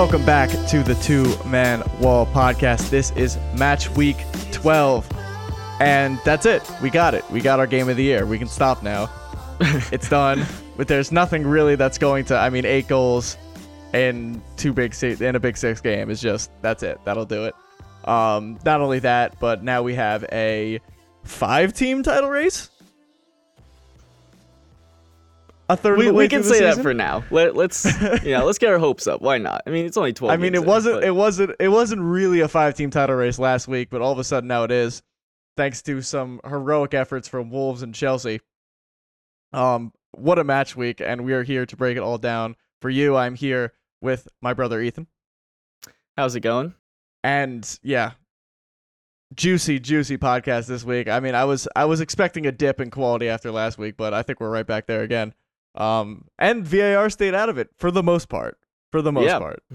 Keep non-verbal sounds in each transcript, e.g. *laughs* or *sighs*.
Welcome back to the Two Man Wall podcast. This is match week 12. And that's it. We got it. We got our game of the year. We can stop now. *laughs* it's done. But there's nothing really that's going to, I mean, eight goals in two big six, in a big six game is just, that's it. That'll do it. Um, not only that, but now we have a five team title race. A third we, of the way we can say that for now. Let, let's *laughs* you know, let's get our hopes up. Why not? I mean, it's only twelve. I mean, it wasn't but- it wasn't it wasn't really a five team title race last week, but all of a sudden now it is, thanks to some heroic efforts from Wolves and Chelsea. Um, what a match week, and we are here to break it all down for you. I'm here with my brother Ethan, How's it going? and yeah, juicy, juicy podcast this week. I mean, I was I was expecting a dip in quality after last week, but I think we're right back there again. Um, and VAR stayed out of it for the most part. For the most Yeah. part. *laughs*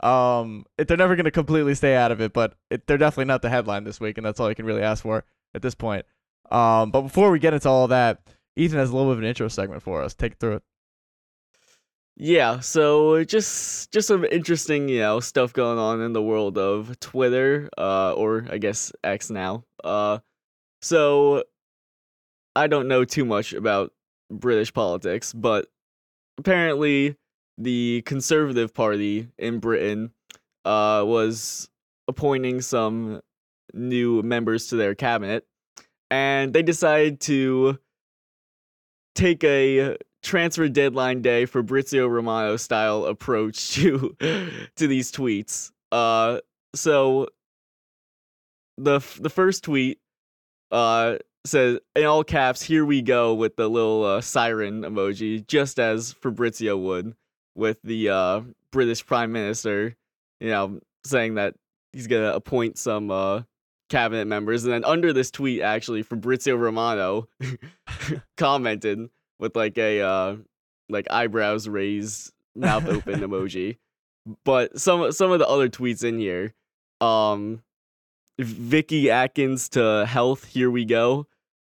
Um, it, they're never going to completely stay out of it, but it, they're definitely not the headline this week, and that's all you can really ask for at this point. Um, but before we get into all that, Ethan has a little bit of an intro segment for us. Take it through it. Yeah, so just just some interesting, you know, stuff going on in the world of Twitter, uh, or I guess X now. Uh, so I don't know too much about British politics, but apparently the Conservative Party in Britain uh was appointing some new members to their cabinet, and they decided to take a transfer deadline day for Fabrizio Romano style approach *laughs* to to these tweets. Uh so the the first tweet uh says in all caps here we go with the little uh, siren emoji just as Fabrizio would with the uh British prime minister you know saying that he's going to appoint some uh cabinet members. And then under this tweet actually Fabrizio Romano *laughs* commented with like a uh like eyebrows raised mouth open *laughs* emoji. But some some of the other tweets in here um Vicky Atkins to health here we go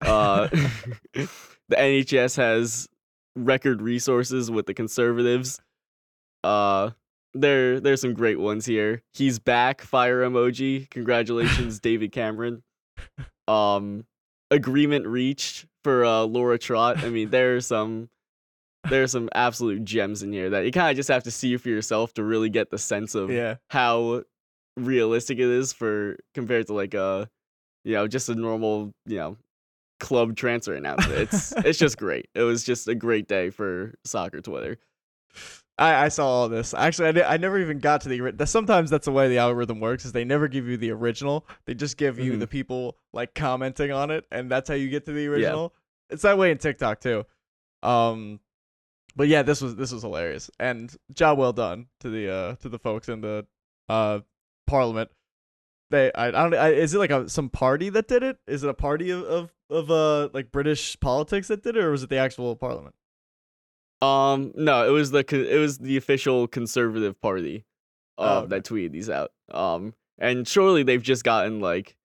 uh *laughs* *laughs* the NHS has record resources with the conservatives uh there there's some great ones here he's back fire emoji congratulations *laughs* David Cameron um agreement reached for uh Laura Trott. I mean there's some there's some absolute gems in here that you kind of just have to see for yourself to really get the sense of Yeah. how realistic it is for compared to like a you know just a normal you know club transfer announcement it's it's just great it was just a great day for soccer twitter I, I saw all this. Actually, I, di- I never even got to the. Sometimes that's the way the algorithm works. Is they never give you the original. They just give you Mhm. the people like commenting on it, and that's how you get to the original. It's that way in TikTok too. Um, but yeah, this was this was hilarious, and job well done to the uh to the folks in the uh parliament. They I, I don't I, is it like a some party that did it? Is it a party of of of uh like British politics that did it, or was it the actual parliament? um no it was the it was the official conservative party Oh, uh, okay. that tweeted these out um and surely they've just gotten like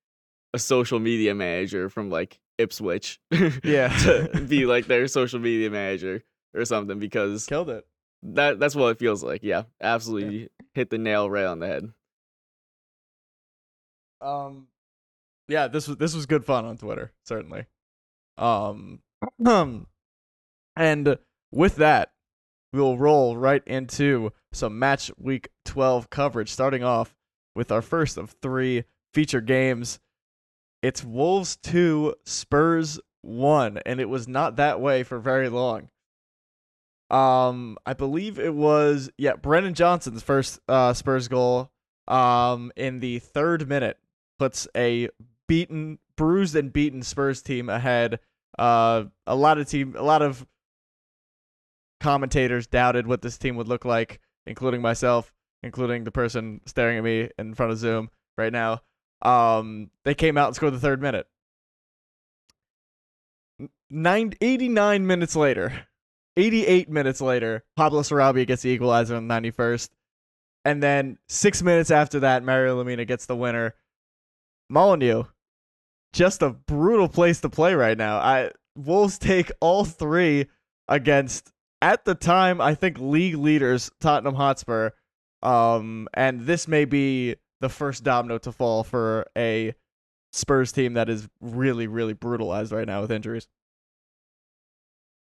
a social media manager from like ipswich *laughs* Yeah. to *laughs* be like their social media manager or something because Killed it. That that's what it feels like. Yeah, absolutely hit the nail right on the head. Um yeah this was this was good fun on twitter certainly. Um um *clears throat* and with that we'll roll right into some match week 12 coverage starting off with our first of three feature games. It's wolves 2 spurs 1 and it was not that way for very long. Um i believe it was yeah brennan johnson's first uh spurs goal um in the third minute puts a beaten, bruised and beaten Spurs team ahead. Uh, a lot of team, a lot of commentators doubted what this team would look like, including myself, including the person staring at me in front of Zoom right now. Um, they came out and scored the third minute. Nine, 89 minutes later, 88 minutes later, Pablo Sarabia gets the equalizer in the 91st. And then six minutes after that, Mario Lemina gets the winner. Molineux, just a brutal place to play right now. I Wolves take all three against at the time I think league leaders Tottenham Hotspur. Um, and this may be the first domino to fall for a Spurs team that is really, really brutalized right now with injuries.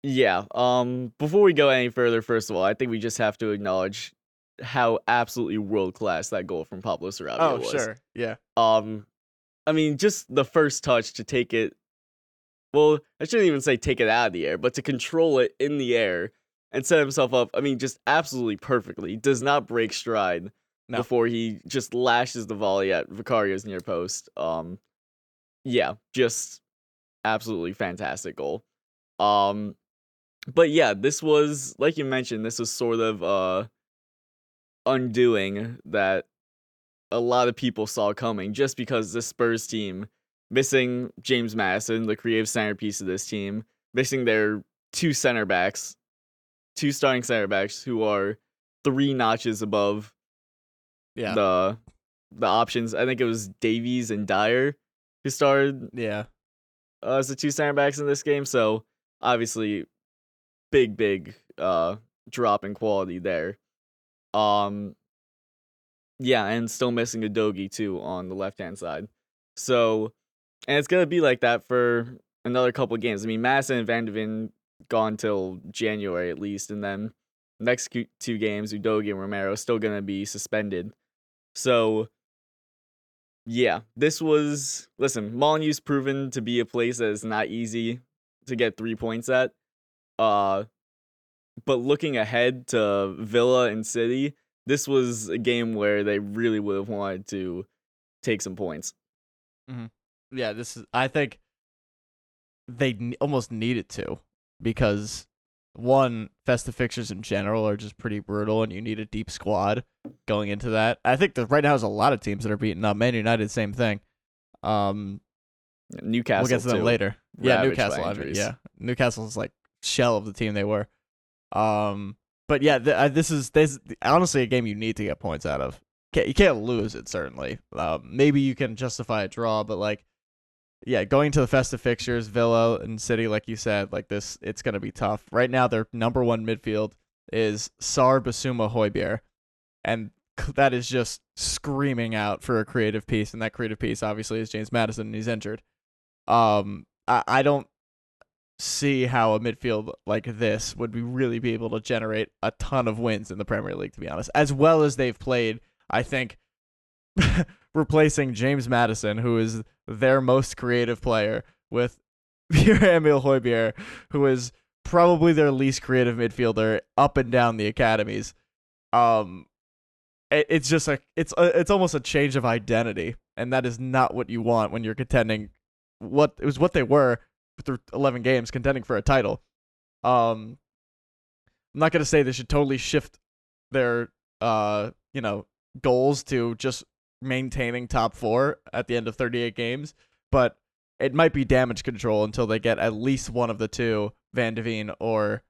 Yeah. Um. Before we go any further, first of all, I think we just have to acknowledge how absolutely world class that goal from Pablo Sarabia Oh, was. sure. Yeah. Um, I mean, just the first touch to take it. Well, I shouldn't even say take it out of the air, but to control it in the air and set himself up. I mean, just absolutely perfectly. Does not break stride No. before he just lashes the volley at Vicario's near post. Um, yeah, just absolutely fantastic goal. Um, but yeah, this was like you mentioned. This was sort of uh undoing that a lot of people saw coming just because the Spurs team missing James Maddison, the creative centerpiece of this team, missing their two center backs, two starting center backs who are three notches above Yeah. the the options. I think it was Davies and Dier who started yeah. uh, as the two center backs in this game. So obviously, big big uh drop in quality there. Um, yeah, and still missing Udogie too on the left hand side. So, and it's gonna be like that for another couple games. I mean, Maddison and Van de Ven gone till January at least, and then next two games, Udogie and Romero still gonna be suspended. So, yeah, this was listen. Molineux's proven to be a place that is not easy to get three points at. Uh, but looking ahead to Villa and City, this was a game where they really would have wanted to take some points. Yeah. This is. I think they n- almost needed to because one festive fixtures in general are just pretty brutal, and you need a deep squad going into that. I think that right now there's a lot of teams that are beating up. Man United, same thing. Um, Newcastle. we'll get to them later. Yeah, Newcastle. I mean, yeah, Newcastle's like shell of the team they were. Um, but yeah, th- uh, this is this honestly a game you need to get points out of. Can't, you can't lose it certainly. Um, maybe you can justify a draw, but like, yeah, going to the festive fixtures, Villa and City, like you said, like this, it's gonna be tough. Right now, their number one midfield is Sarr Bissouma Højbjerg, and that is just screaming out for a creative piece, and that creative piece obviously is James Maddison, and he's injured. Um, I, I don't see how a midfield like this would be really be able to generate a ton of wins in the Premier League, to be honest. As well as they've played, I think *laughs* replacing James Maddison, who is their most creative player, with Pierre *laughs* Emile Højbjerg, who is probably their least creative midfielder up and down the academies. Um, it, it's just a it's a, it's almost a change of identity, and that is not what you want when you're contending. What it was what they were through 11 games contending for a title. Um, I'm not gonna say they should totally shift their uh you know goals to just maintaining top four at the end of 38 games, but it might be damage control until they get at least one of the two, Van de Ven or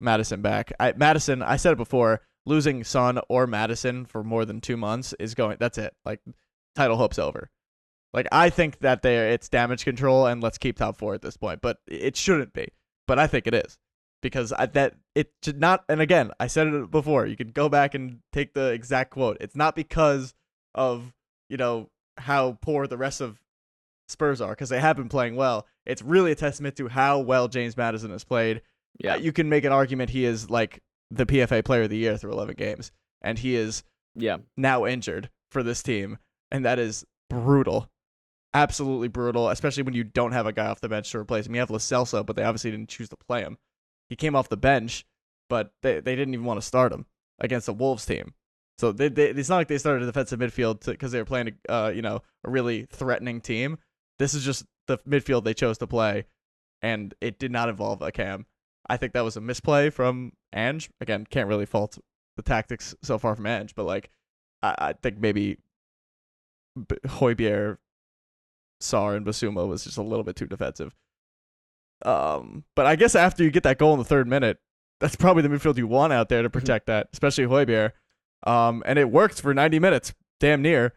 Maddison back. I, Maddison, I said it before, losing Son or Maddison for more than two months is going. That's it. Like title hopes over. Like I think that they it's damage control and let's keep top four at this point, but it shouldn't be. But I think it is because I, that it should not. And again, I said it before. You can go back and take the exact quote. It's not because of you know how poor the rest of Spurs are because they have been playing well. It's really a testament to how well James Maddison has played. Yeah. You can make an argument he is like the PFA Player of the Year through 11 games, and he is Yeah. now injured for this team, and that is brutal. Absolutely brutal, especially when you don't have a guy off the bench to replace him. You have Lo Celso, but they obviously didn't choose to play him. He came off the bench, but they, they didn't even want to start him against a Wolves team. So they, they, it's not like they started a defensive midfield because they were playing, a, uh, you know, a really threatening team. This is just the midfield they chose to play, and it did not involve a cam. I think that was a misplay from Ange. Again, can't really fault the tactics so far from Ange, but like, I, I think maybe Højbjerg, Sarr, and Bissouma was just a little bit too defensive. Um, but I guess after you get that goal in the third minute, that's probably the midfield you want out there to protect that, especially Højbjerg. Um, and it worked for 90 minutes, damn near.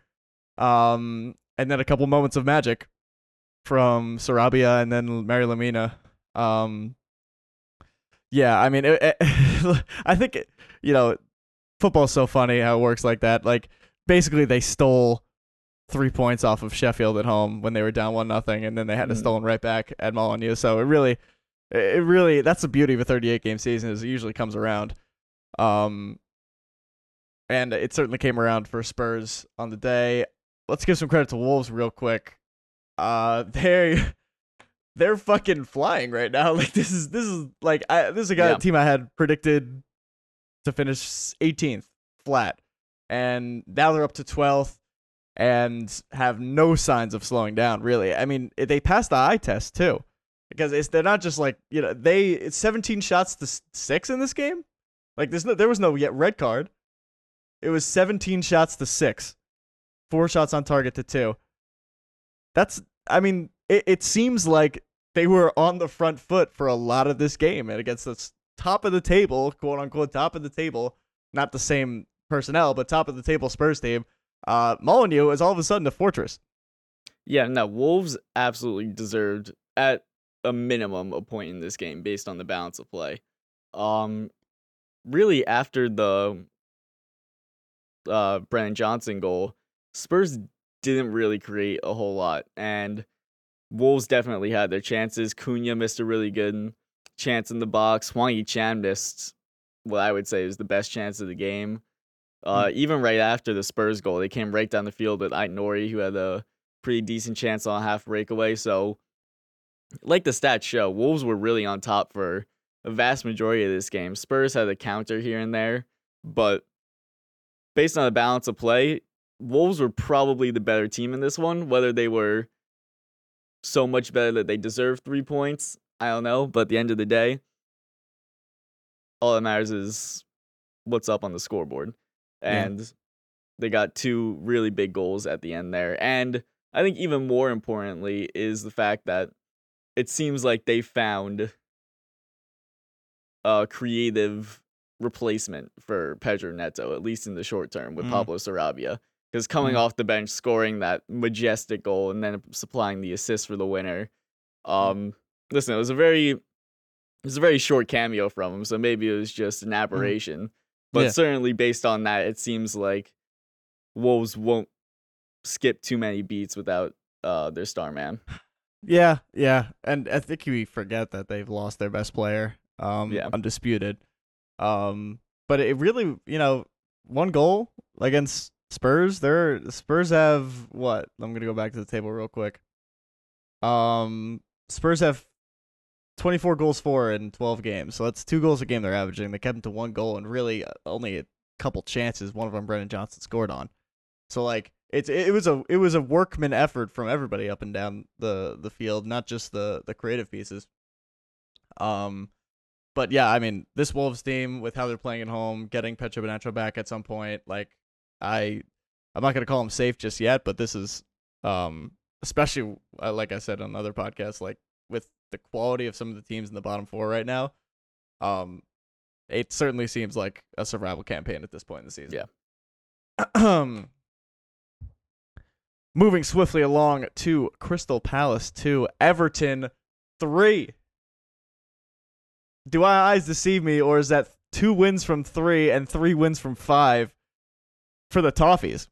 Um, and then a couple moments of magic from Sarabia and then Mary Lemina. Um, yeah, I mean, it, it, *laughs* I think it, you know football's so funny how it works like that. Like basically they stole three points off of Sheffield at home when they were down one nothing, and then they had to Mhm. stolen right back at Molineux. So it really, it really that's the beauty of a 38 game season is it usually comes around. Um, and it certainly came around for Spurs on the day. Let's give some credit to Wolves real quick. Uh, *laughs* they they're fucking flying right now. *laughs* Like this is this is like I this is a guy Yeah. team I had predicted to finish 18th flat, and now they're up to 12th and have no signs of slowing down. Really, I mean they passed the eye test too, because it's they're not just like you know they it's 17 shots to six in this game. Like there's no there was no yet red card. It was 17 shots to six, four shots on target to two. That's I mean it, it seems like they were on the front foot for a lot of this game and against the top of the table, quote unquote top of the table, not the same personnel, but top of the table Spurs team. Uh, Molineux is all of a sudden a fortress. Yeah, no, Wolves absolutely deserved at a minimum a point in this game based on the balance of play. Um really after the uh Brennan Johnson goal, Spurs didn't really create a whole lot and Wolves definitely had their chances. Cunha missed a really good chance in the box. Hwang Hee-chan missed what I would say is the best chance of the game. Uh, even right after the Spurs goal, they came right down the field with Ait-Nouri, who had a pretty decent chance on a half breakaway. So, like the stats show, Wolves were really on top for a vast majority of this game. Spurs had a counter here and there, but based on the balance of play, Wolves were probably the better team in this one. Whether they were so much better that they deserve three points, I don't know. But at the end of the day, all that matters is what's up on the scoreboard. Yeah. And they got two really big goals at the end there. And I think even more importantly is the fact that it seems like they found a creative replacement for Pedro Neto, at least in the short term, with Mm. Pablo Sarabia. Because coming Mm. off the bench, scoring that majestic goal, and then supplying the assist for the winner. Mm. Um, listen, it was a very, it was a very short cameo from him, so maybe it was just an aberration. But. Yeah. certainly, based on that, it seems like Wolves won't skip too many beats without uh their star man. Yeah, yeah, and I think we forget that they've lost their best player, um, Yeah. undisputed. Um, but it really, you know, one goal against Spurs. They're Spurs have what? I'm gonna go back to the table real quick. Um, Spurs have 24 goals for in 12 games, so that's two goals a game they're averaging. They kept them to one goal and really uh, only a couple chances. One of them Brennan Johnson scored on. So like it's it was a it was a workman effort from everybody up and down the the field, not just the the creative pieces. Um, but yeah, I mean this Wolves team with how they're playing at home, getting Petro Bonaccio back at some point, like I I'm not gonna call him safe just yet, but this is um especially uh, like I said on other podcasts, like with the quality of some of the teams in the bottom four right now, um, it certainly seems like a survival campaign at this point in the season. Yeah. *clears throat* Moving swiftly along to Crystal Palace two, Everton three. Do my eyes deceive me, or is that two wins from three and three wins from five for the Toffees?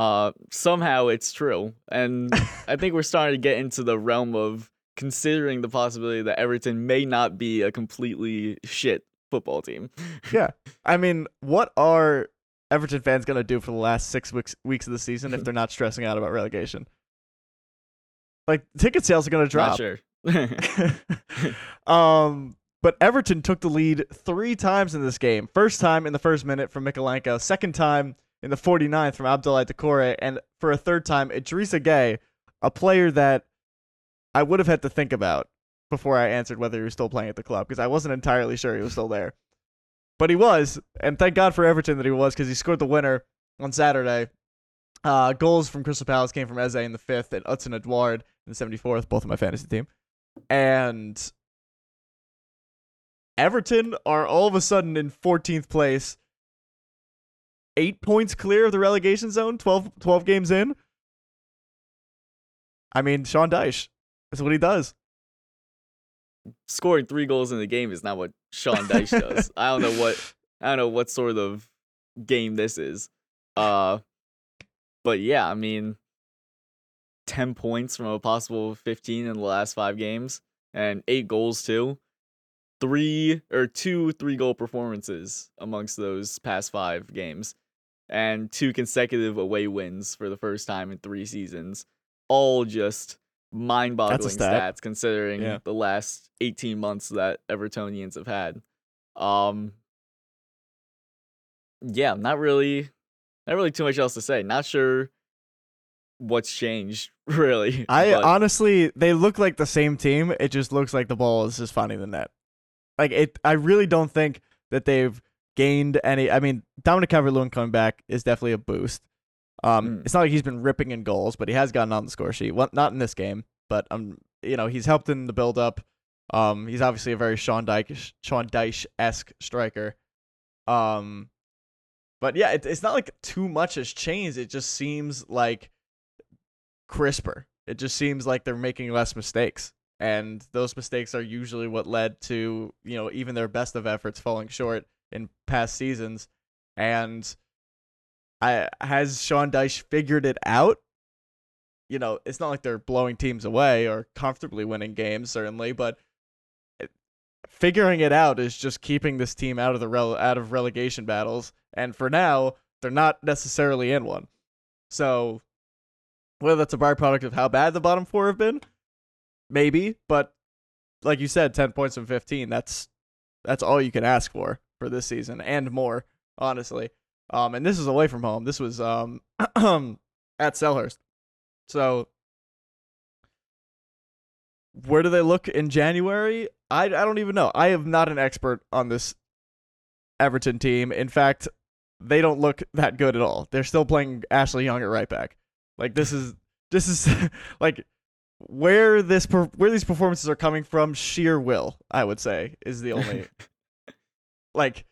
Uh, somehow it's true, and *laughs* I think we're starting to get into the realm of considering the possibility that Everton may not be a completely shit football team. *laughs* Yeah. I mean, what are Everton fans gonna do for the last six weeks weeks of the season if they're not stressing out about relegation? Like ticket sales are gonna drop. sure. *laughs* um, but Everton took the lead three times in this game. First time in the first minute from Mykolenko. Second time in the 49th from Abdoulaye Doucouré. And for a third time, Idrissa Gueye, a player that I would have had to think about before I answered whether he was still playing at the club because I wasn't entirely sure he was still there. But he was, and thank God for Everton that he was because he scored the winner on Saturday. Uh, goals from Crystal Palace came from Eze in the fifth and Odsonne Edouard in the 74th, both of my fantasy team. And Everton are all of a sudden in 14th place, eight points clear of the relegation zone, 12, 12 games in. I mean, Sean Dyche. That's what he does. Scoring three goals in the game is not what Sean Dyche does. I don't know what I don't know what sort of game this is. Uh, but yeah, I mean, ten points from a possible fifteen in the last five games, and eight goals too. Three or two three goal performances amongst those past five games, and two consecutive away wins for the first time in three seasons. All just mind-boggling stat. stats considering Yeah. the last 18 months that Evertonians have had. Um yeah, not really not really too much else to say. Not sure what's changed *laughs* really. I honestly, they look like the same team. It just looks like the ball is just finding the net. Like it, I really don't think that they've gained any. I mean, Dominic Calvert-Lewin coming back is definitely a boost. Um, Mm. it's not like he's been ripping in goals, but he has gotten on the score sheet. Well, not in this game, but um, you know, he's helped in the build up. Um, he's obviously a very Sean Dyche, Sean Dyche esque striker. Um, but yeah, it, it's not like too much has changed. It just seems like crisper. It just seems like they're making less mistakes. And those mistakes are usually what led to, you know, even their best of efforts falling short in past seasons. And I has Sean Dyche figured it out? You know, it's not like they're blowing teams away or comfortably winning games, certainly, but eh, figuring it out is just keeping this team out of the rele- out of relegation battles. And for now, they're not necessarily in one. So whether that's a byproduct of how bad the bottom four have been, maybe. But like you said, ten points from fifteen, that's that's all you can ask for for this season and more, honestly. Um, and this is away from home. This was um *clears throat* at Selhurst. So where do they look in January? I I don't even know. I am not an expert on this Everton team. In fact, they don't look that good at all. They're still playing Ashley Young at right back. Like this is this is *laughs* like where this per- where these performances are coming from. Sheer will, I would say, is the only *laughs* like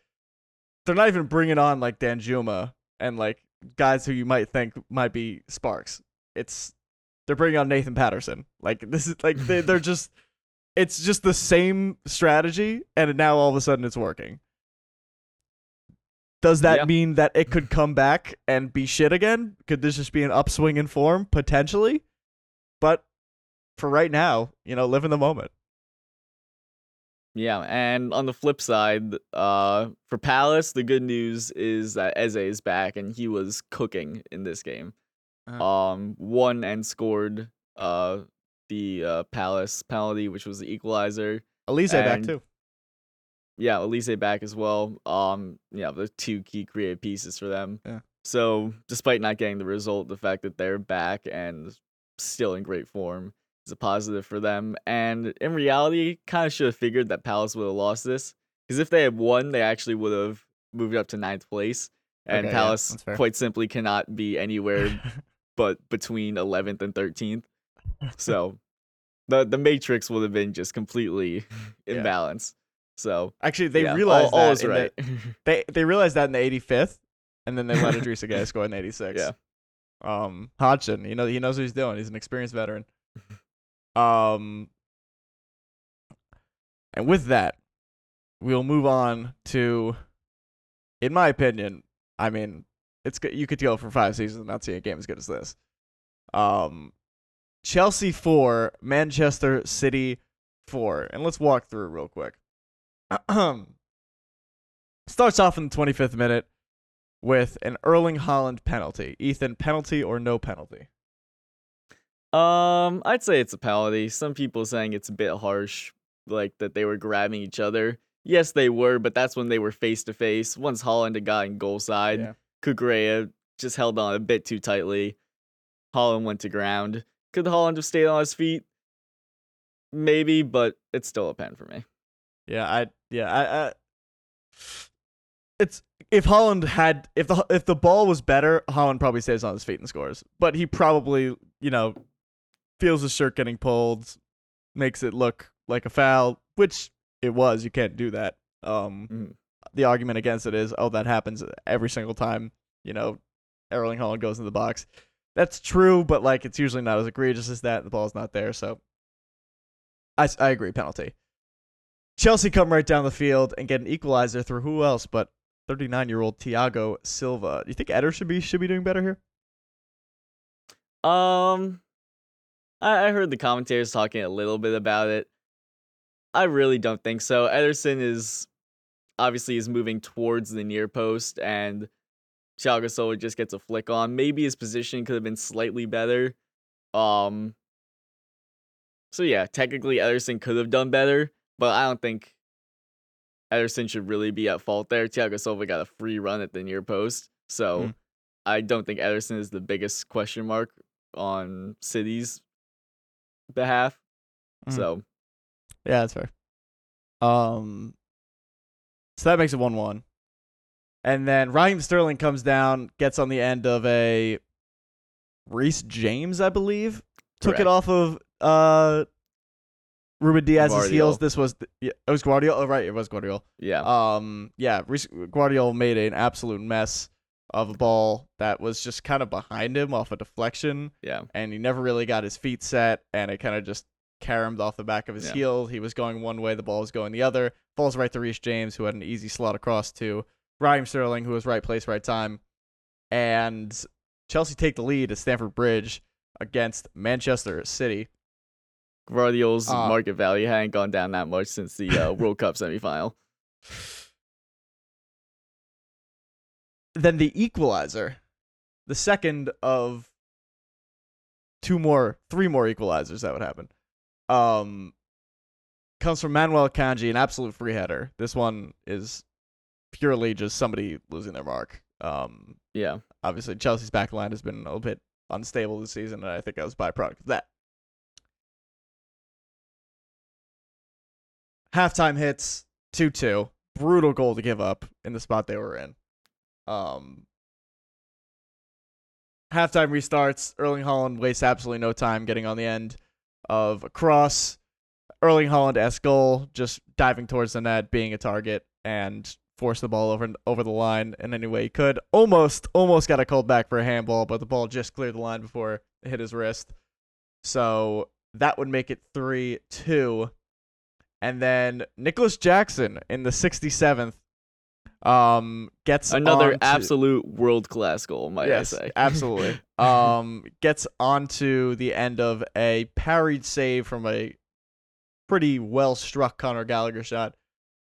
they're not even bringing on like Danjuma and like guys who you might think might be sparks. It's they're bringing on Nathan Patterson. Like this is like they, they're just it's just the same strategy and now all of a sudden it's working. Does that Yeah. mean that it could *laughs* come back and be shit again? Could this just be an upswing in form potentially? But for right now, you know, live in the moment. Yeah, and on the flip side, uh, for Palace, the good news is that Eze is back and he was cooking in this game. Uh-huh. Um, won and scored uh the uh, Palace penalty, which was the equalizer. Olise back too. Yeah, Olise back as well. Um, yeah, the two key creative pieces for them. Yeah. So despite not getting the result, the fact that they're back and still in great form is a positive for them. And in reality, kind of should have figured that Palace would have lost this because if they had won, they actually would have moved up to ninth place. And Okay, Palace fair. quite simply cannot be anywhere *laughs* but between 11th and 13th. So *laughs* the the matrix would have been just completely *laughs* Yeah. imbalanced. So Actually, they yeah, realized all, all that in the- right. they they realized that in the 85th, and then they let Idrissa Gueye score in the 86. Yeah. Um, Hodgson, you know, he knows what he's doing. He's an experienced veteran. Um, and with that, we'll move on to, in my opinion, I mean, it's. You could go for five seasons and not see a game as good as this. Um, Chelsea four, Manchester City four, and let's walk through real quick. *clears throat* Starts off in the 25th minute with an Erling Haaland penalty. Ethan, penalty or no penalty? Um, I'd say it's a penalty. Some people saying it's a bit harsh, like that they were grabbing each other. Yes, they were, but that's when they were face to face. Once Haaland had gotten goal side, Yeah. Cucurella just held on a bit too tightly. Haaland went to ground. Could Haaland have stayed on his feet? Maybe, but it's still a pen for me. Yeah, I yeah, I, I it's if Haaland had if the if the ball was better, Haaland probably stays on his feet and scores. But he probably, you know, feels his shirt getting pulled, makes it look like a foul, which it was. You can't do that. Um Mhm. the argument against it is, oh, that happens every single time, you know, Erling Haaland goes in the box. That's true, but like it's usually not as egregious as that. The ball's not there, so I agree, penalty. Chelsea come right down the field and get an equalizer through who else but 39 year old Thiago Silva. Do you think Eder should be should be doing better here? Um, I, I heard the commentators talking a little bit about it. I really don't think so. Ederson is obviously is moving towards the near post, and Thiago Silva just gets a flick on. Maybe his position could have been slightly better. Um. So yeah, technically Ederson could have done better, but I don't think Ederson should really be at fault there. Thiago Silva got a free run at the near post, so Mm. I don't think Ederson is the biggest question mark on City's behalf. Mhm. So Yeah, that's fair. Um, so that makes it one-one, and then Raheem Sterling comes down, gets on the end of a Reece James, I believe, took it off of uh Ruben Dias's heels. This was yeah, it was Gvardiol. Oh, right, it was Gvardiol. yeah, Um, yeah, Reece Gvardiol made an absolute mess of a ball that was just kind of behind him off a deflection, yeah, and he never really got his feet set, and it kind of just caromed off the back of his Yeah. heel. He was going one way, the ball was going the other. Falls right to Reece James, who had an easy slot across to Raheem Sterling, who was right place, right time, and Chelsea take the lead at Stamford Bridge against Manchester City. Gvardiol's Uh, market value hadn't gone down that much since the uh, World Cup semifinal. *laughs* then the equalizer, the second of two more, three more equalizers that would happen, um, comes from Manuel Akanji, an absolute free header. This one is purely just somebody losing their mark. Um, Yeah, obviously Chelsea's back line has been a little bit unstable this season, and I think that was a byproduct of that. Halftime hits two two. Brutal goal to give up in the spot they were in. Um halftime restarts. Erling Haaland wastes absolutely no time getting on the end of a cross. Erling Haaland goal, just diving towards the net, being a target, and force the ball over over the line in any way he could. Almost almost got a called back for a handball, but the ball just cleared the line before it hit his wrist. So that would make it three two. And then Nicolas Jackson in the sixty seventh um gets another onto- absolute world class goal, might yes, I say? *laughs* absolutely. um, gets onto the end of a parried save from a pretty well struck Conor Gallagher shot.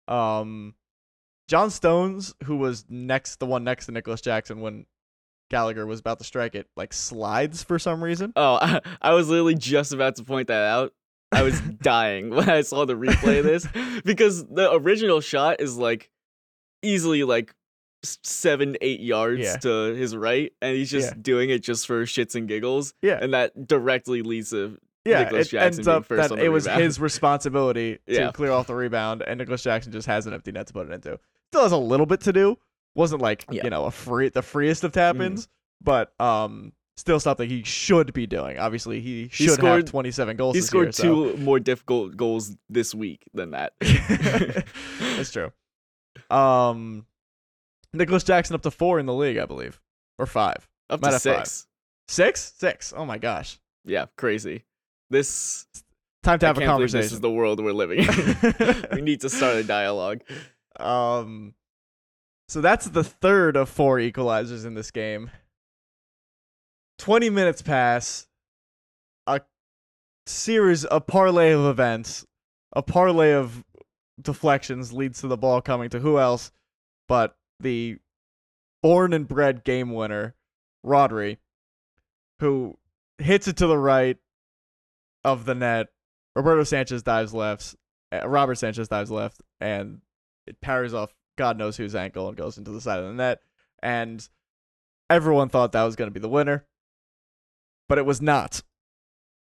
Um, John Stones, who was next, the one next to Nicolas Jackson when Gallagher was about to strike it, like slides for some reason. Oh, I, *laughs* I was literally just about to point that out. I was *laughs* dying when I saw the replay of this because the original shot is like easily like seven, eight yards Yeah. to his right, and he's just Yeah. doing it just for shits and giggles, Yeah, and that directly leads to yeah. Nicholas it Jackson ends up that it was rebound. his responsibility *laughs* to Yeah. clear off the rebound, and Nicolas Jackson just has an empty net to put it into. Still has a little bit to do. Wasn't like you know a free the freest of tap ins, but um still something he should be doing. Obviously, he should have scored- 27 goals. he this scored year, so- two more difficult goals this week than that. *laughs* *laughs* That's true. Um, Nicolas Jackson up to four in the league, I believe, or five, Up Might to have five. six. six, six. Oh my gosh! Yeah, crazy. This Time to have a believe this is the world we're living in. *laughs* we need to start a dialogue. Um, so that's the third of four equalizers in this game. Twenty minutes pass. A series, a parlay of events, a parlay of deflections leads to the ball coming to who else but the born and bred game winner, Rodri, who hits it to the right of the net. Roberto Sanchez dives left. Uh, Robert Sanchez dives left, and it parries off God knows whose ankle and goes into the side of the net. And everyone thought that was going to be the winner, but it was not.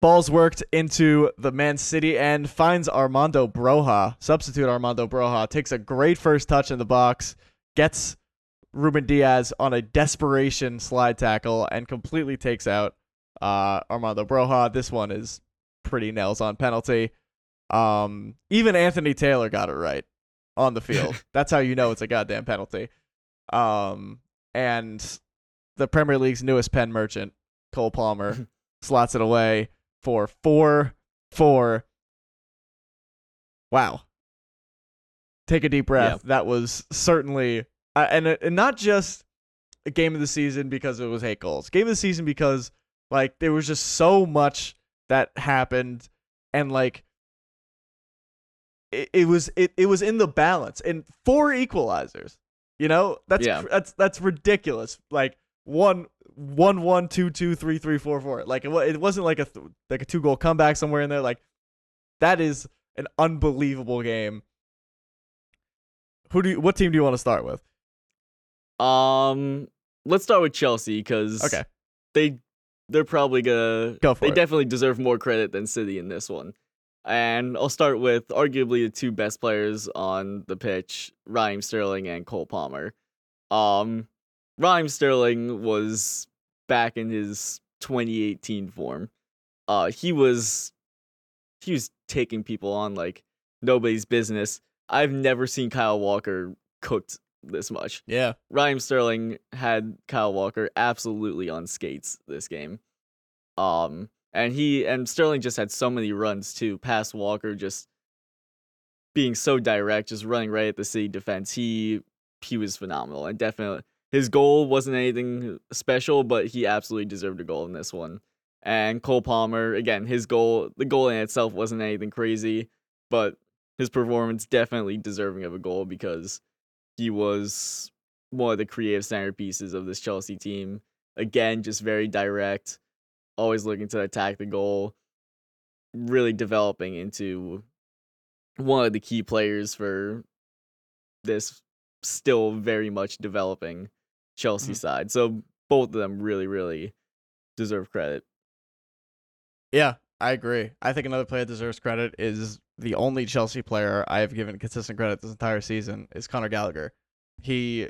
Balls worked into the Man City end, finds Armando Broja, substitute Armando Broja, takes a great first touch in the box, gets Ruben Dias on a desperation slide tackle, and completely takes out uh, Armando Broja. This one is pretty nails on penalty. Um, even Anthony Taylor got it right on the field. *laughs* That's how you know it's a goddamn penalty. Um, and the Premier League's newest pen merchant, Cole Palmer, *laughs* slots it away for four four. Wow. Take a deep breath. That was certainly uh, and uh, and not just a game of the season because it was eight goals. Game of the season because like there was just so much that happened, and like it, it was it, it was in the balance and four equalizers. You know that's Yeah. that's that's ridiculous. Like one one one two two three three four four. Like it, it wasn't like a th- like a two goal comeback somewhere in there. Like that is an unbelievable game. Who do you, what team do you want to start with? Um, let's start with Chelsea because Okay, they they're probably gonna go for they it. definitely deserve more credit than City in this one. And I'll start with arguably the two best players on the pitch, Raheem Sterling and Cole Palmer. Um, Raheem Sterling was back in his 2018 form. Uh, he was he was taking people on like nobody's business. I've never seen Kyle Walker cooked this much. yeah, Raheem Sterling had Kyle Walker absolutely on skates this game. Um and he and Sterling just had so many runs too, past Walker just being so direct, just running right at the city defense. He he was phenomenal and definitely his goal wasn't anything special, but he absolutely deserved a goal in this one. And Cole Palmer, again, his goal the goal in itself wasn't anything crazy, but his performance definitely deserving of a goal because he was one of the creative centerpieces of this Chelsea team. Again, just very direct, always looking to attack the goal, really developing into one of the key players for this still very much developing Chelsea Mhm. side. So both of them really, really deserve credit. yeah, I agree. I think another player that deserves credit is the only Chelsea player I have given consistent credit this entire season is Conor Gallagher. He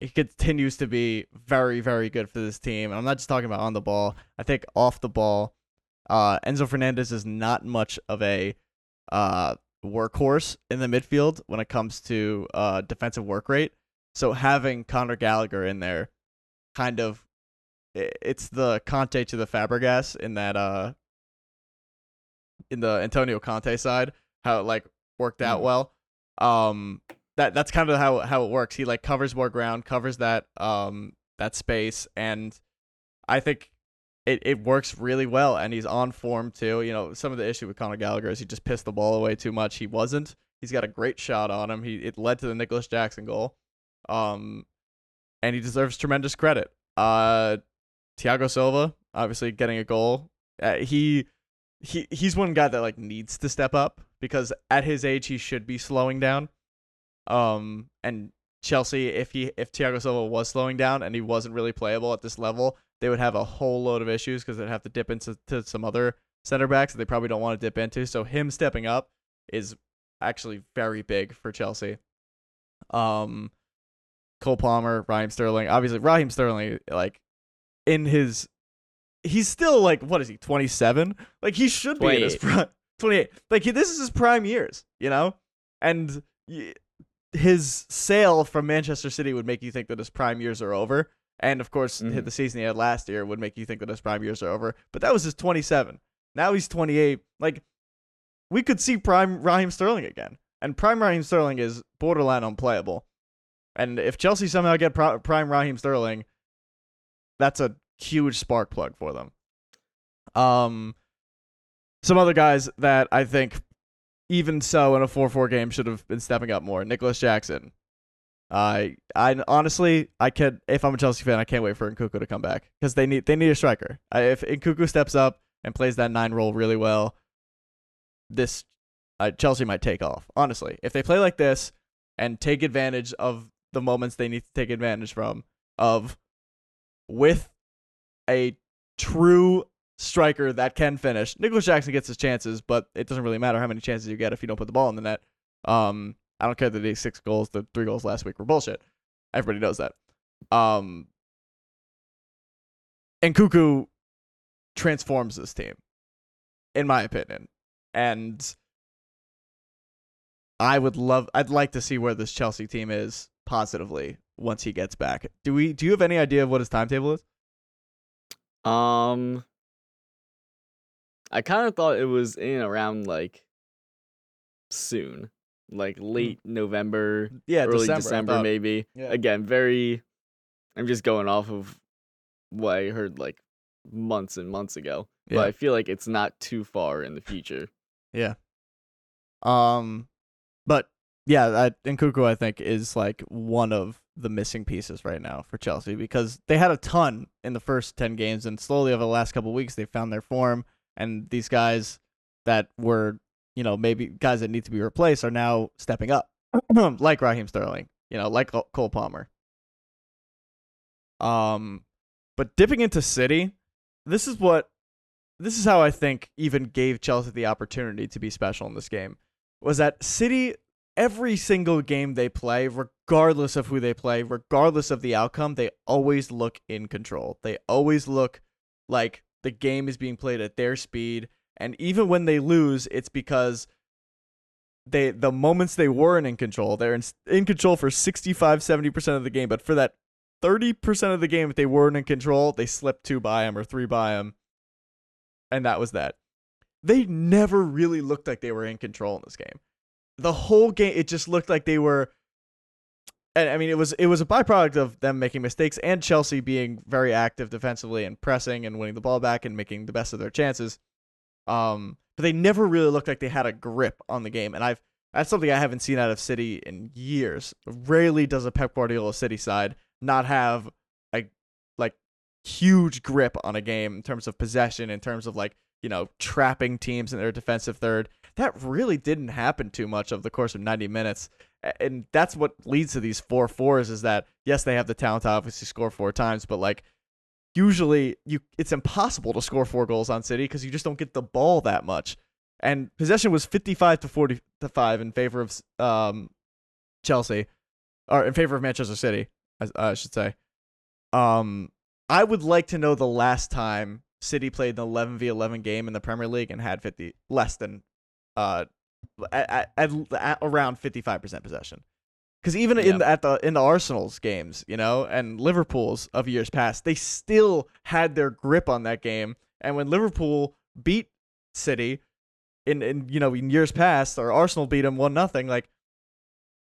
he continues to be very, very good for this team. And I'm not just talking about on the ball. I think off the ball, uh, Enzo Fernandez is not much of a uh, workhorse in the midfield when it comes to uh, defensive work rate. So having Conor Gallagher in there, kind of, it's the Conte to the Fabregas in that uh, in the Antonio Conte side, how it like worked out Mhm. well. Um, that that's kind of how how it works. He like covers more ground, covers that um that space, and I think it, it works really well. And he's on form too. You know, some of the issue with Conor Gallagher is he just pissed the ball away too much. He wasn't. He's got a great shot on him. He it led to the Nicolas Jackson goal. Um, and he deserves tremendous credit. Uh, Thiago Silva obviously getting a goal. Uh, he he he's one guy that like needs to step up because at his age he should be slowing down. Um and Chelsea if he if Thiago Silva was slowing down and he wasn't really playable at this level, they would have a whole load of issues because they'd have to dip into to some other center backs that they probably don't want to dip into. So him stepping up is actually very big for Chelsea. Um Cole Palmer, Raheem Sterling. Obviously Raheem Sterling like in his he's still like what is he 27 like he should be in his 28. prime *laughs* 28 like he, this is his prime years you know? And his sale from manchester city would make you think that his prime years are over. And of course hit Mhm. the season he had last year would make you think that his prime years are over. But that was his 27 now he's 28 like we could see prime raheem sterling again. And prime raheem sterling is borderline unplayable and if chelsea somehow get prime raheem sterling that's a huge spark plug for them. Um, some other guys that I think, even so, in a four-four game, should have been stepping up more. Nicolas Jackson. I, I honestly, I could if I'm a Chelsea fan, I can't wait for Nkunku to come back because they need they need a striker. I, if Nkunku steps up and plays that nine role really well, this uh, Chelsea might take off. Honestly, if they play like this and take advantage of the moments they need to take advantage from, of with a true striker that can finish. Nicolas Jackson gets his chances, but it doesn't really matter how many chances you get if you don't put the ball in the net. Um, I don't care that he six goals, the three goals last week were bullshit. Everybody knows that. Um, and Nkunku transforms this team, in my opinion, and I would love. I'd like to see where this Chelsea team is positively once he gets back. Do we? Do you have any idea of what his timetable is? Um, I kind of thought it was in around like soon, like late November, Yeah, early December, December, maybe. Yeah. Again, very. I'm just going off of what I heard like months and months ago, Yeah. but I feel like it's not too far in the future. Yeah. Um, but yeah, I, Nkunku I think is like one of the missing pieces right now for Chelsea because they had a ton in the first ten games, and slowly over the last couple weeks they found their form, and these guys that were you know maybe guys that need to be replaced are now stepping up, *clears throat* like Raheem Sterling, you know, like Cole Palmer. Um, but dipping into City, this is what this is how I think even gave Chelsea the opportunity to be special in this game was that City every single game they play regardless of who they play regardless of the outcome they always look in control they always look like the game is being played at their speed and even when they lose it's because they the moments they weren't in control they're in, in control for 65 70% of the game but for that 30% of the game if they weren't in control they slipped two by them or three by them and that was that. They never really looked like they were in control in this game. The whole game, it just looked like they were. And I mean, it was it was a byproduct of them making mistakes and Chelsea being very active defensively and pressing and winning the ball back and making the best of their chances. Um, but they never really looked like they had a grip on the game, and I've that's something I haven't seen out of City in years. Rarely does a Pep Guardiola City side not have a like huge grip on a game in terms of possession, in terms of like, you know, trapping teams in their defensive third. That really didn't happen too much over the course of 90 minutes. And that's what leads to these four fours is that, yes, they have the talent to obviously score four times, but like, usually you it's impossible to score four goals on City because you just don't get the ball that much. And possession was 55 to 40 to 5 in favor of um, Chelsea, or in favor of Manchester City, I, I should say. Um, I would like to know the last time City played an 11 v 11 game in the Premier League and had 50 less than uh at, at, at around 55% possession. Because even Yeah. in the, at the in the Arsenal's games, you know, and Liverpool's of years past, they still had their grip on that game. And when Liverpool beat City in in you know in years past, or Arsenal beat them one nothing, like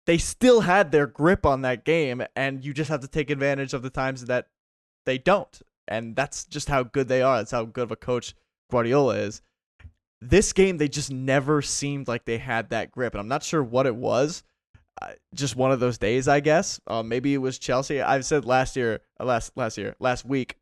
they still had their grip on that game, and you just have to take advantage of the times that they don't. And that's just how good they are. That's how good of a coach Guardiola is. This game, they just never seemed like they had that grip, and I'm not sure what it was. Just one of those days, I guess. Uh, maybe it was Chelsea. I've said last year, uh, last last year, last week,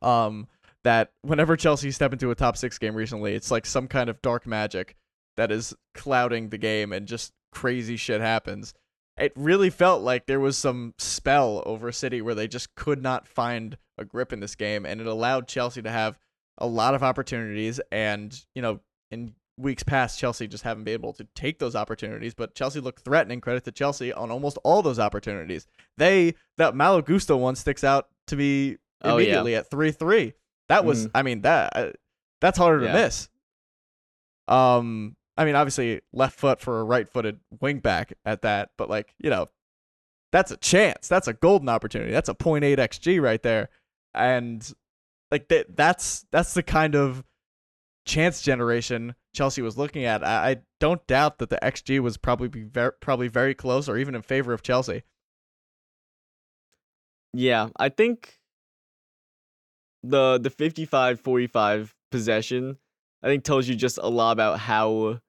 um, that whenever Chelsea step into a top six game recently, it's like some kind of dark magic that is clouding the game, and just crazy shit happens. It really felt like there was some spell over City where they just could not find a grip in this game, and it allowed Chelsea to have a lot of opportunities. And you know, in weeks past, Chelsea just haven't been able to take those opportunities. But Chelsea looked threatening. Credit to Chelsea on almost all those opportunities. They that Malo Gusto one sticks out to me Oh, yeah. immediately at three three. That was, Mhm. I mean, that uh, that's harder Yeah. to miss. Um, I mean, obviously left foot for a right-footed wing back at that, but like you know, that's a chance. That's a golden opportunity. That's a 0.8 xg right there, and like that that's that's the kind of chance generation Chelsea was looking at. I, I don't doubt that the xg was probably be very probably very close or even in favor of Chelsea. Yeah, I think the the 55-45 possession I think tells you just a lot about how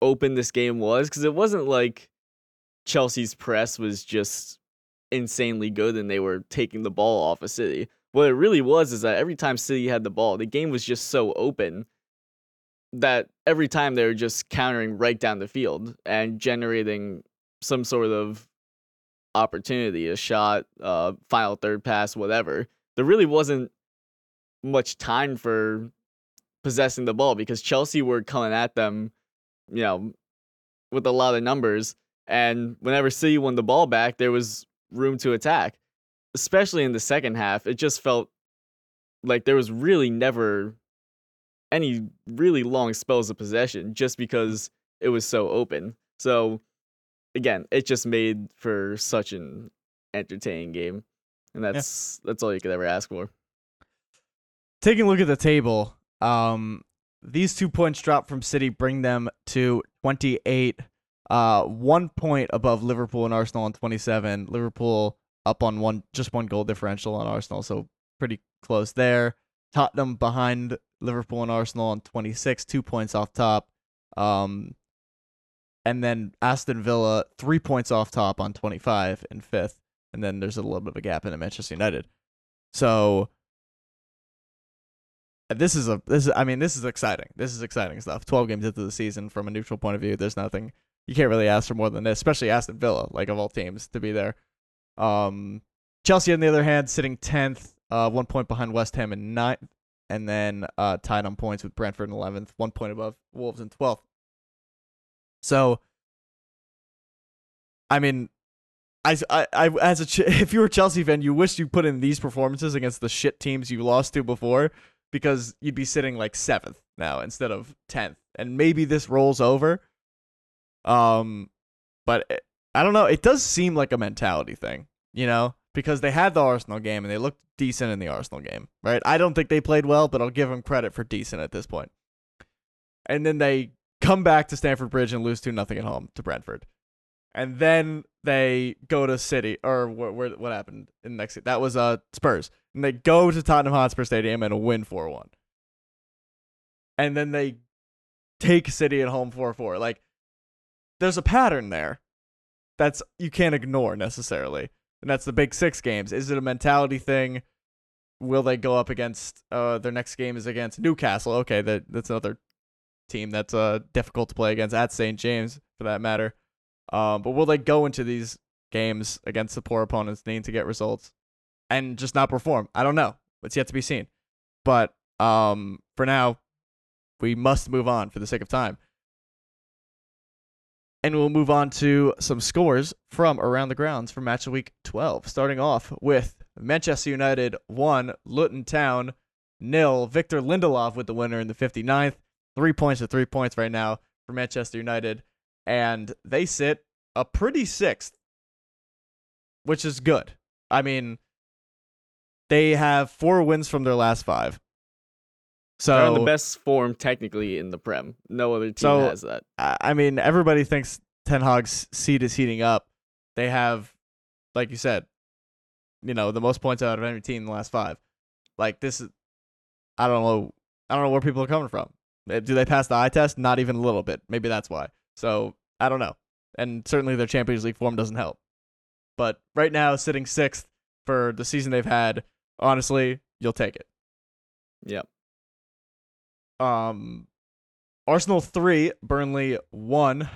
open this game was cuz it wasn't like Chelsea's press was just insanely good and they were taking the ball off of City. What it really was is that every time City had the ball, the game was just so open that every time they were just countering right down the field and generating some sort of opportunity, a shot, uh, final third pass, whatever. There really wasn't much time for possessing the ball because Chelsea were coming at them, you know, with a lot of numbers. And whenever City won the ball back, there was room to attack. Especially in the second half, it just felt like there was really never any really long spells of possession just because it was so open. So again, it just made for such an entertaining game. And that's that's all you could ever ask for. Taking a look at the table, um, these two points drop from City bring them to 28 Uh, one point above Liverpool and Arsenal on 27. Liverpool up on one, just one goal differential on Arsenal, so pretty close there. Tottenham behind Liverpool and Arsenal on 26, two points off top. Um, and then Aston Villa three points off top on 25 in fifth, and then there's a little bit of a gap in Manchester United. So this is a this is I mean this is exciting. This is exciting stuff. 12 games into the season from a neutral point of view, there's nothing you can't really ask for more than this, especially Aston Villa, like of all teams, to be there. Um, Chelsea on the other hand, sitting 10th, uh, one point behind West Ham in ninth, and then uh, tied on points with Brentford in 11th, one point above Wolves in 12th. So, I mean, I, I, I as a *laughs* if you were a Chelsea fan, you wish you put in these performances against the shit teams you lost to before, because you'd be sitting like seventh now instead of tenth, and maybe this rolls over. Um, but it, I don't know. It does seem like a mentality thing, you know, because they had the Arsenal game and they looked decent in the Arsenal game, right? I don't think they played well, but I'll give them credit for decent at this point. And then they come back to Stamford Bridge and lose 2 nothing at home to Brentford. And then they go to City or what happened in the next that was uh Spurs. And they go to Tottenham Hotspur Stadium and win 4-1. And then they take City at home 4-4. Like there's a pattern there that's you can't ignore necessarily. And that's the big 6 games. Is it a mentality thing? Will they go up against uh their next game is against Newcastle. Okay, that that's another team that's uh difficult to play against at St. James for that matter. Um, but will they go into these games against the poor opponents, needing to get results, and just not perform? I don't know. It's yet to be seen. But um, for now, we must move on for the sake of time. And we'll move on to some scores from around the grounds for match of week 12. Starting off with Manchester United 1, Luton Town nil. Victor Lindelof with the winner in the 59th. Three points to three points right now for Manchester United and they sit a pretty sixth, which is good. I mean, they have four wins from their last five. So they're in the best form technically in the Prem. No other team so, has that. I mean, everybody thinks Ten Hag's seat is heating up. They have, like you said, you know, the most points out of any team in the last five. Like this is, I don't know, I don't know where people are coming from. Eh, do they pass the eye test? Not even a little bit. Maybe that's why. So I don't know. And certainly their Champions League form doesn't help. But right now, sitting sixth for the season they've had, honestly, you'll take it. Yep. Um, Arsenal three, Burnley one.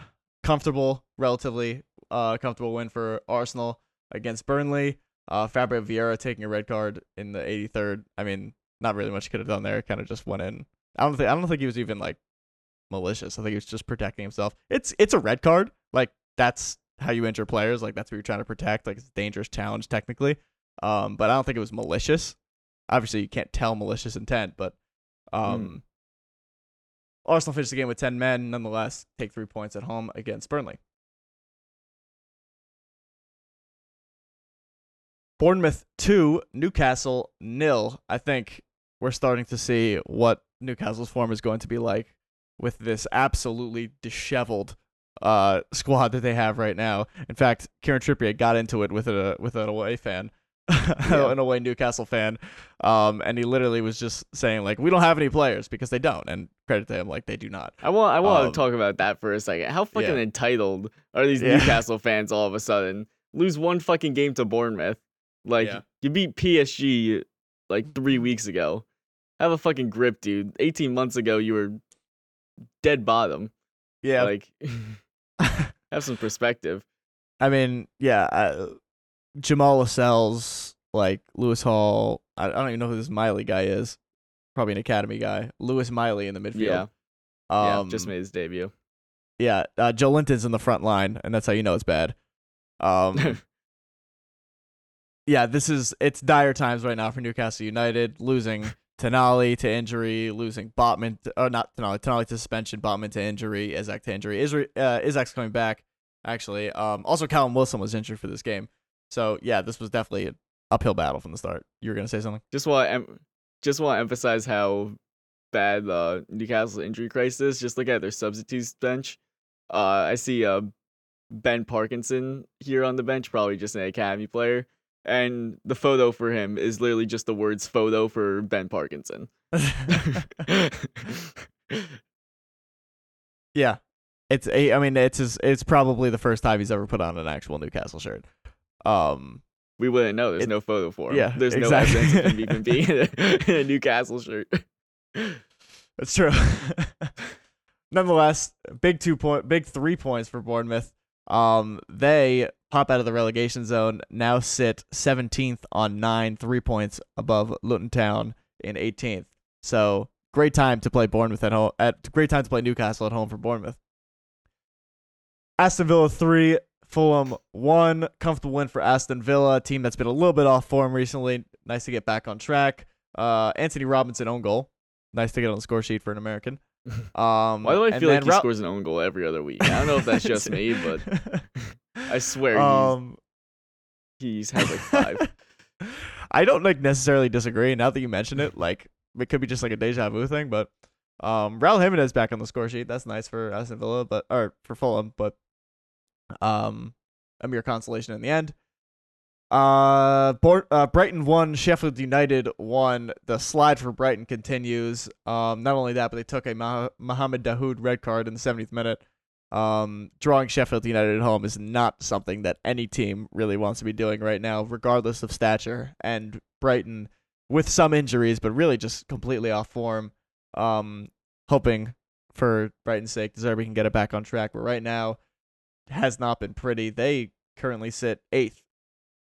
Comfortable, relatively uh, comfortable win for Arsenal against Burnley. Uh, Fabio Vieira taking a red card in the 83rd. I mean, not really much could have done there. Kind of just went in. I don't think I don't think he was even like malicious. I think he was just protecting himself. It's it's a red card. Like that's how you injure players. Like that's what you're trying to protect. Like it's a dangerous challenge technically. Um, but I don't think it was malicious. Obviously, you can't tell malicious intent, but um, mm. Arsenal finished the game with ten men. Nonetheless, take three points at home against Burnley. Bournemouth two, Newcastle nil. I think we're starting to see what Newcastle's form is going to be like with this absolutely disheveled uh, squad that they have right now. In fact, Kieran Trippier got into it with a with an away fan, *laughs* yeah. an away Newcastle fan, um, and he literally was just saying like, "We don't have any players because they don't." And credit to him, like they do not. I want I want um, to talk about that for a second. How fucking yeah. entitled are these yeah. Newcastle fans all of a sudden? Lose one fucking game to Bournemouth, like you beat PSG like three weeks ago. Have a fucking grip, dude. 18 months ago, you were dead bottom. Yeah. Like *laughs* have some perspective. I mean, yeah, uh, Jamal Lascelles, like Lewis Hall. I, I, don't even know who this Miley guy is. Probably an academy guy. Lewis Miley in the midfield. Yeah. Um, yeah, just made his debut. Yeah, uh, Joelinton's in the front line, and that's how you know it's bad. Um, *laughs* yeah, this is it's dire times right now for Newcastle United, losing *laughs* Tonali to injury, losing Botman, to, or not Tonali, Tonali to suspension, Botman to injury, Isak to injury. Isra, uh, Isak's coming back, actually. Um, also, Callum Wilson was injured for this game. So, yeah, this was definitely an uphill battle from the start. You were going to say something? Just want to em- just want to emphasize how bad uh, Newcastle's injury crisis. Just look at their substitutes bench. Uh, I see uh, Ben Parkinson here on the bench, probably just an academy player. And the photo for him is literally just the words photo for Ben Parkinson. *laughs* yeah, it's a. I mean, it's his, it's probably the first time he's ever put on an actual Newcastle shirt. Um, we wouldn't know. There's It- no photo for him. yeah, There's exactly. no evidence of him even being in a, in a Newcastle shirt. That's true. *laughs* Nonetheless, big two point, big three points for Bournemouth. Um, they pop out of the relegation zone. Now sit 17th on nine, three points above Luton Town in 18th. So great time to play Bournemouth at home. At great time to play Newcastle at home for Bournemouth. Aston Villa three, Fulham one. Comfortable win for Aston Villa, a team that's been a little bit off form recently. Nice to get back on track. Uh, Antonee Robinson own goal. Nice to get on the score sheet for an American. *laughs* Um, Why do I feel like then he Ra- scores an own goal every other week? I don't know if that's *laughs* just me, but *laughs* I swear he's, um, he's had like five. I don't like necessarily disagree. Now that you mention it, like it could be just like a deja vu thing, but um, Raul Jimenez back on the score sheet. That's nice for Aston Villa, but or for Fulham, but um, a mere consolation in the end. Uh, uh, Brighton won. Sheffield United won. The slide for Brighton continues. Um, not only that, but they took a Mah- Mohamed Dahoud red card in the 70th minute. Um, drawing Sheffield United at home is not something that any team really wants to be doing right now, regardless of stature. And Brighton, with some injuries, but really just completely off form. Um, hoping for Brighton's sake, Zerbi can get it back on track. But right now, has not been pretty. They currently sit eighth,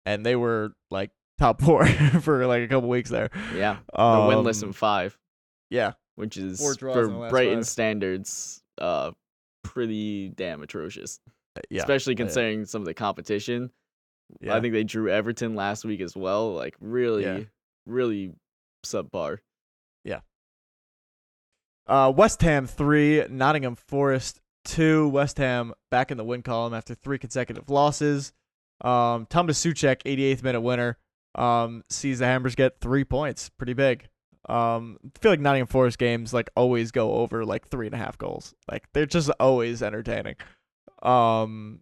and they were like top *laughs* four for like a couple weeks there. Yeah, they're Um, winless in five, Yeah, which is for in the last Brighton five. standards, uh, pretty damn atrocious. yeah. Especially yeah, considering some of the competition. yeah. I think they drew Everton last week as well. Like really, Yeah. really subpar. Yeah. Uh, West Ham three, Nottingham Forest two. West Ham back in the win column after three consecutive losses. Um, Soucek, 88th minute winner, um, sees the Hammers get three points, pretty big. Um, I feel like Nottingham Forest games like always go over like three and a half goals. Like they're just always entertaining. Um,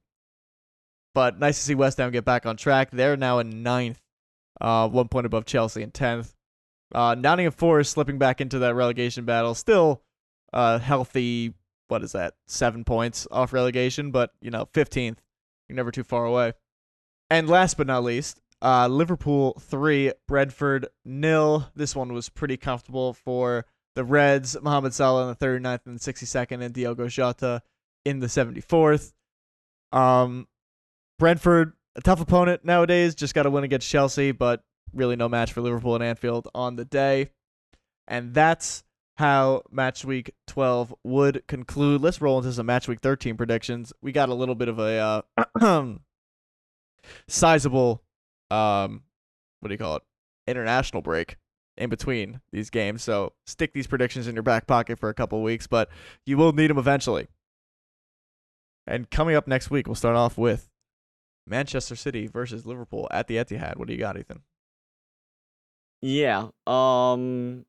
but nice to see West Ham get back on track. They're now in ninth, uh, one point above Chelsea in tenth. Uh, Nottingham Forest slipping back into that relegation battle, still uh, healthy. What is that? Seven points off relegation, but you know, fifteenth. You're never too far away. And last but not least, uh, Liverpool three, Brentford nil. This one was pretty comfortable for the Reds. Mohamed Salah in the 39th and 62nd, and Diogo Jota in the 74th. Um, Brentford, a tough opponent nowadays. Just got to win against Chelsea, but really no match for Liverpool and Anfield on the day. And that's how match week 12 would conclude. Let's roll into some match week 13 predictions. We got a little bit of a uh, *clears throat* sizable um what do you call it? international break in between these games. So stick these predictions in your back pocket for a couple weeks, but you will need them eventually. And coming up next week, we'll start off with Manchester City versus Liverpool at the Etihad. What do you got, Ethan? Yeah. Um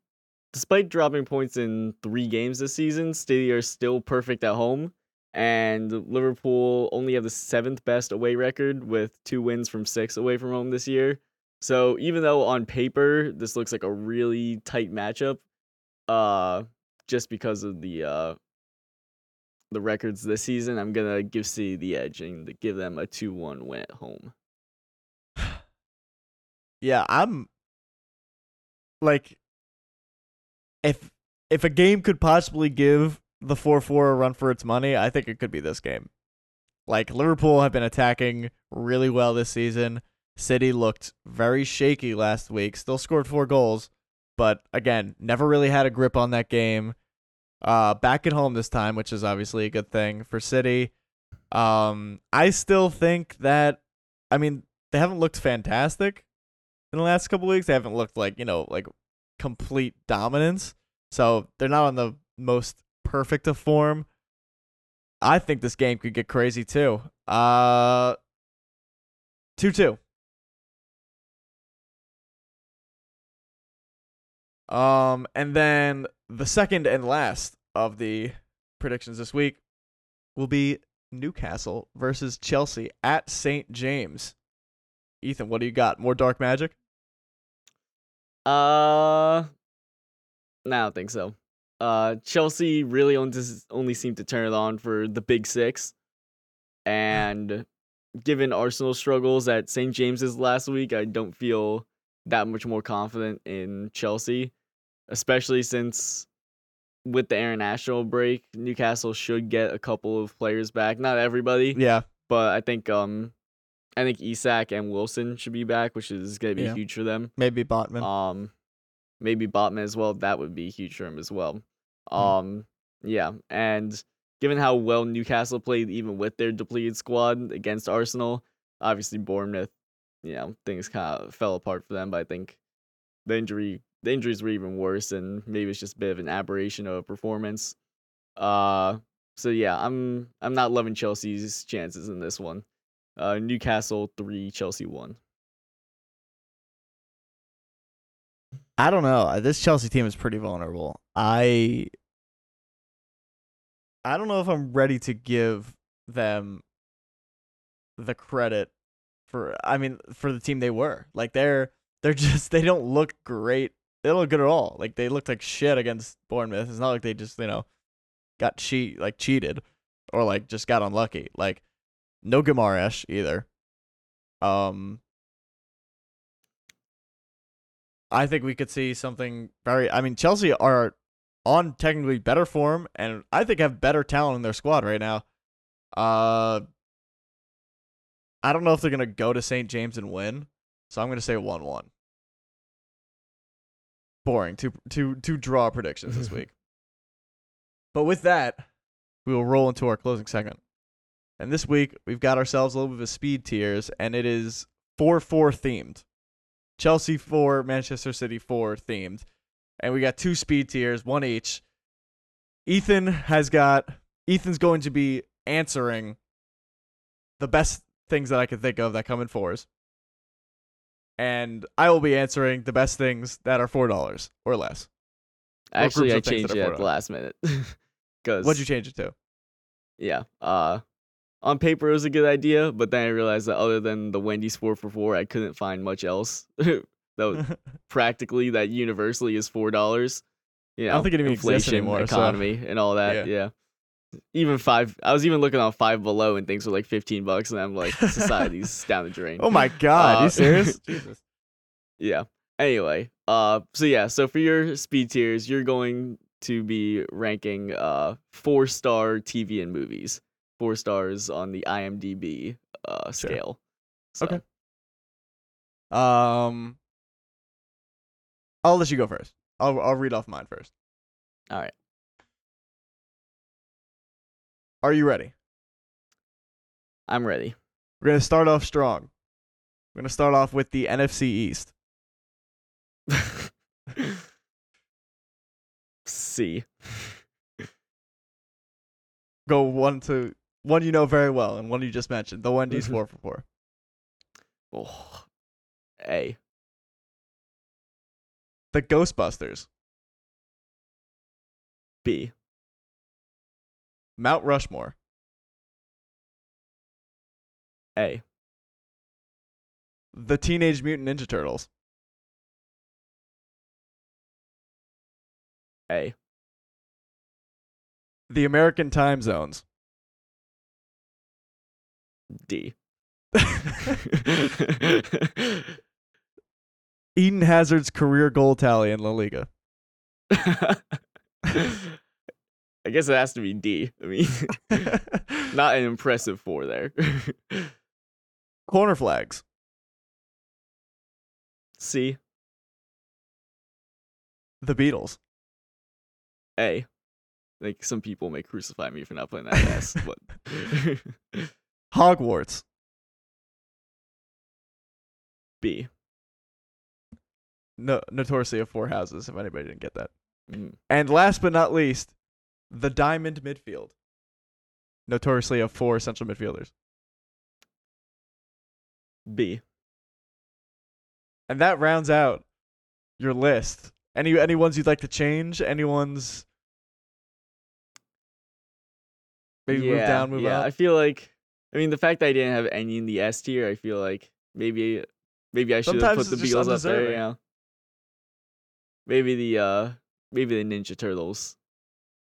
despite dropping points in 3 games this season, City are still perfect at home and Liverpool only have the 7th best away record with 2 wins from 6 away from home this year. So even though on paper this looks like a really tight matchup, uh just because of the uh the records this season, I'm to give City the edge and give them a 2-1 win at home. *sighs* Yeah, I'm like if if a game could possibly give the 4-4 a run for its money, I think it could be this game. Like Liverpool have been attacking really well this season. City looked very shaky last week. Still scored 4 goals, but again, never really had a grip on that game. Uh back at home this time, which is obviously a good thing for City. Um I still think that I mean, they haven't looked fantastic in the last couple weeks. They haven't looked like, you know, like complete dominance. So they're not on the most perfect of form. I think this game could get crazy too. Uh 2 2. Um, and then the second and last of the predictions this week will be Newcastle versus Chelsea at St. James. Ethan, what do you got? More dark magic? Uh, no, I don't think so. Uh, Chelsea really only only seemed to turn it on for the big six, and given Arsenal's struggles at St James's last week, I don't feel that much more confident in Chelsea, especially since with the international break, Newcastle should get a couple of players back. Not everybody, Yeah. but I think um, I think Isak and Wilson should be back, which is gonna be Yeah. huge for them. Maybe Botman. Um, maybe Botman as well. That would be huge for him as well. Hmm. Um, yeah, and given how well Newcastle played, even with their depleted squad against Arsenal, obviously Bournemouth, you know, things kind of fell apart for them. But I think the injury, the injuries were even worse, and maybe it's just a bit of an aberration of a performance. Uh, so yeah, I'm I'm not loving Chelsea's chances in this one. Uh, Newcastle three, Chelsea one. I don't know. This Chelsea team is pretty vulnerable. I I don't know if I'm ready to give them the credit for I mean for the team they were. Like they're they're *laughs* just they don't look great. They don't look good at all. Like they looked like shit against Bournemouth. It's not like they just, you know, got cheat like cheated or like just got unlucky. Like no Guimarães either. Um I think we could see something very. I mean, Chelsea are on technically better form, and I think have better talent in their squad right now. Uh, I don't know if they're gonna go to St. James and win, so I'm gonna say one-one. Boring. Two two two draw predictions this *laughs* week. But with that, we will roll into our closing segment. And this week we've got ourselves a little bit of a speed tiers, and it is four four themed. Chelsea 4, Manchester City 4 themed. And we got two speed tiers, one each. Ethan has got Ethan's going to be answering the best things that I can think of that come in fours. And I will be answering the best things that are four dollars or less. Actually, I of things that changed it at the last minute. *laughs* Cause What'd you change it to? yeah, uh, on paper it was a good idea, but then I realized that other than the Wendy's four for four, I couldn't find much else *laughs* that *laughs* practically that universally is four dollars. You know, don't think it even inflation, anymore, so- economy, and all that. Yeah. Even five. I was even looking on Five Below, and things were like fifteen bucks, and I'm like, society's *laughs* down the drain. oh my god, Uh, you serious? Jesus. Yeah. Anyway, uh, so yeah, so for your speed tiers, you're going to be ranking uh four star TV and movies, four stars on the IMDb uh Sure. scale. So, Okay. Um I'll let you go first. I'll I'll read off mine first. All right. Are you ready? I'm ready. We're gonna start off strong. We're gonna start off with the NFC East. *laughs* C. Go one to one you know very well and one you just mentioned. The Wendy's Mhm. four for four. Oh. A. The Ghostbusters. B. Mount Rushmore. A. The Teenage Mutant Ninja Turtles. A. The American Time Zones. D. *laughs* Eden Hazard's career goal tally in La Liga. I guess it has to be D. I mean, *laughs* not an impressive four there. *laughs* Corner flags. C. The Beatles. A. Like some people may crucify me for not putting that S, but Hogwarts. B. No, notoriously of four houses. If anybody didn't get that. Mm. And last but not least, the Diamond Midfield. Notoriously of four central midfielders. B. And that rounds out your list. Any any ones you'd like to change? Any ones? Maybe yeah, move down, move yeah. up. I feel like, I mean, the fact that I didn't have any in the S tier, I feel like maybe, maybe I should have put the Beatles up there. Yeah. Maybe the uh, maybe the Ninja Turtles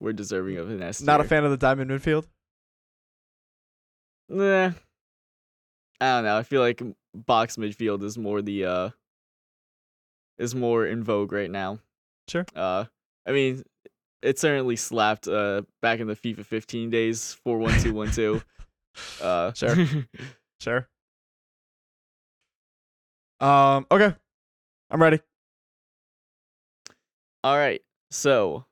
were deserving of an S. Not a fan of the diamond midfield. Nah. I don't know. I feel like box midfield is more the uh is more in vogue right now. Sure. Uh I mean it certainly slapped uh back in the FIFA 15 days 41212. Uh *laughs* Sure. Sure. Um. Okay. I'm ready. All right. So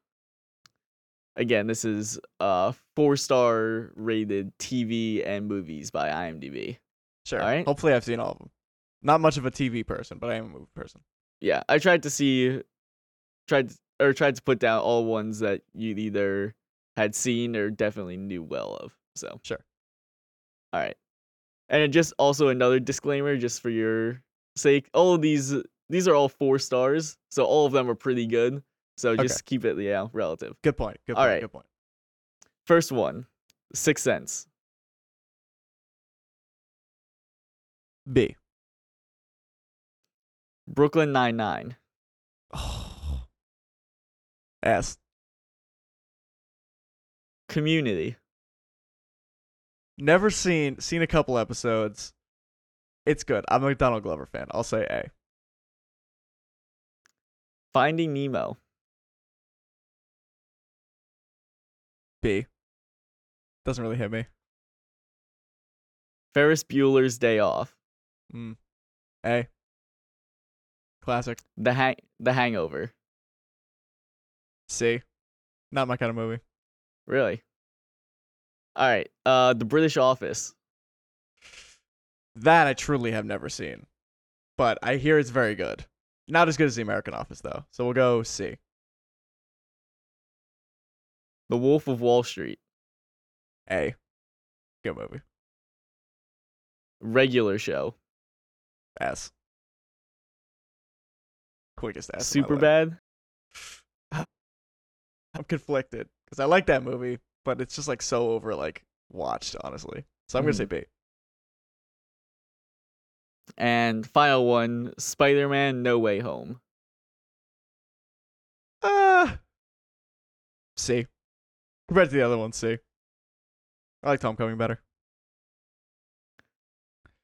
again, this is uh 4-star rated TV and movies by IMDb. Sure. Alright. Hopefully, I've seen all of them. Not much of a TV person, but I am a movie person. yeah, I tried to see, tried to, or tried to put down all ones that you either had seen or definitely knew well of. So Sure. All right, and just also another disclaimer, just for your sake, all of these these are all four stars, so all of them are pretty good. So Okay. just keep it yeah relative. Good point. Good point. right. Good point. First one, Sixth Sense, B. Brooklyn Nine Nine, Oh. S. Community, Never seen. Seen a couple episodes. It's good. I'm a McDonald Glover fan. I'll say A. Finding Nemo, B. Doesn't really hit me. Ferris Bueller's Day Off, Mm. A. Classic. The Hang The Hangover. C. Not my kind of movie. Really? All right. Uh, The British Office. That I truly have never seen, but I hear it's very good. Not as good as the American Office though. So we'll go C. The Wolf of Wall Street. A. Good movie. Regular Show. S. Quickest S. Super bad. *sighs* I'm conflicted because I like that movie, but it's just like so over like watched honestly. So I'm gonna say B. And final one, Spider Man No Way Home. Uh, C. Compared to the other one, C. I like Tom Homecoming better.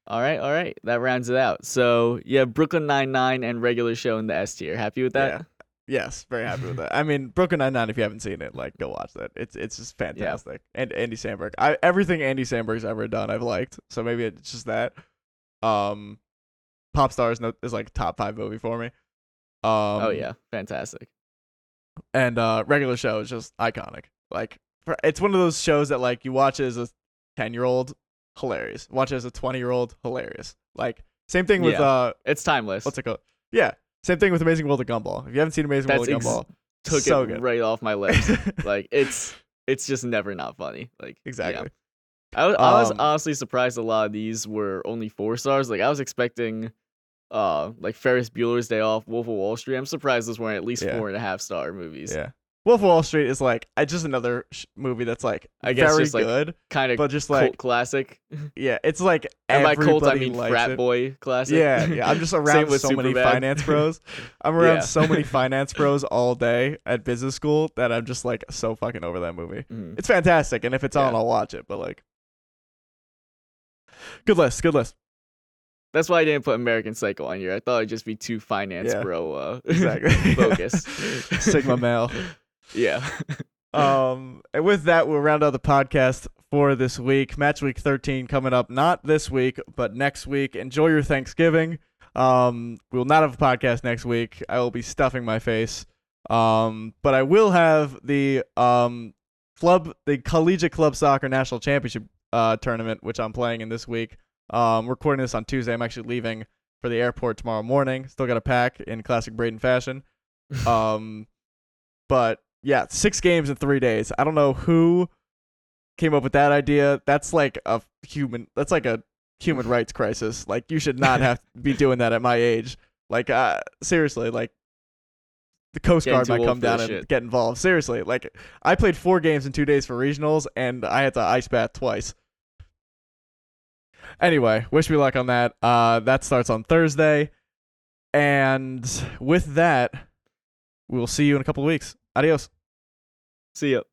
All right, all right. That rounds it out. So yeah, Brooklyn Nine Nine and regular show in the S tier. Happy with that? Yeah. Yes, very happy with that. I mean, Brooklyn Nine Nine. If you haven't seen it, like, go watch that. It's it's just fantastic. And Andy Samberg. I everything Andy Samberg's ever done, I've liked. So maybe it's just that. Um, Pop Stars no, is like top five movie for me. Um, oh yeah, fantastic. and uh, regular show is just iconic. Like, for, it's one of those shows that like you watch as a ten year old, hilarious. Watch it as a twenty year old, hilarious. Like same thing with Yeah. uh, It's timeless. what's it called? Yeah, same thing with Amazing World of Gumball. If you haven't seen Amazing That's World of ex- Gumball, Took so it good. right off my lips. *laughs* like it's it's just never not funny. Like yeah. exactly. I was, I was Um, honestly surprised a lot of these were only four stars. Like I was expecting, uh, like Ferris Bueller's Day Off, Wolf of Wall Street. I'm surprised those weren't at least Yeah. four and a half star movies. Yeah. Wolf of Wall Street is like I just another sh- movie that's like I guess very just, like, good, Kind of but just cult like classic. yeah, it's like *laughs* And by cult I mean frat it. boy classic. Yeah, yeah. I'm just *laughs* around with so many finance bros. *laughs* I'm around Yeah. so many finance bros all day at business school that I'm just like so fucking over that movie. Mhm. It's fantastic, and if it's on, I'll watch it. But like, good list, good list. That's why I didn't put American Psycho on here. I thought it'd just be too finance Yeah. bro uh Exactly. focused. Sigma male. Yeah. *laughs* Um, and with that, we'll round out the podcast for this week. Match week 13 coming up, not this week, but next week. Enjoy your Thanksgiving. Um, we will not have a podcast next week. I will be stuffing my face. Um, but I will have the um club, the collegiate club soccer national championship uh tournament, which I'm playing in this week. Um, recording this on Tuesday. I'm actually leaving for the airport tomorrow morning. Still got to pack in classic Braden fashion. *laughs* Um, but yeah, six games in three days. I don't know who came up with that idea. That's like a human. That's like a human *laughs* rights crisis. Like you should not have to be doing that at my age. Like uh, seriously, like the Coast Guard might come down and shit. get involved. Seriously, like I played four games in two days for regionals, and I had to ice bath twice. Anyway, wish me luck on that. Uh, that starts on Thursday, and with that, we'll see you in a couple of weeks. Adios. See ya.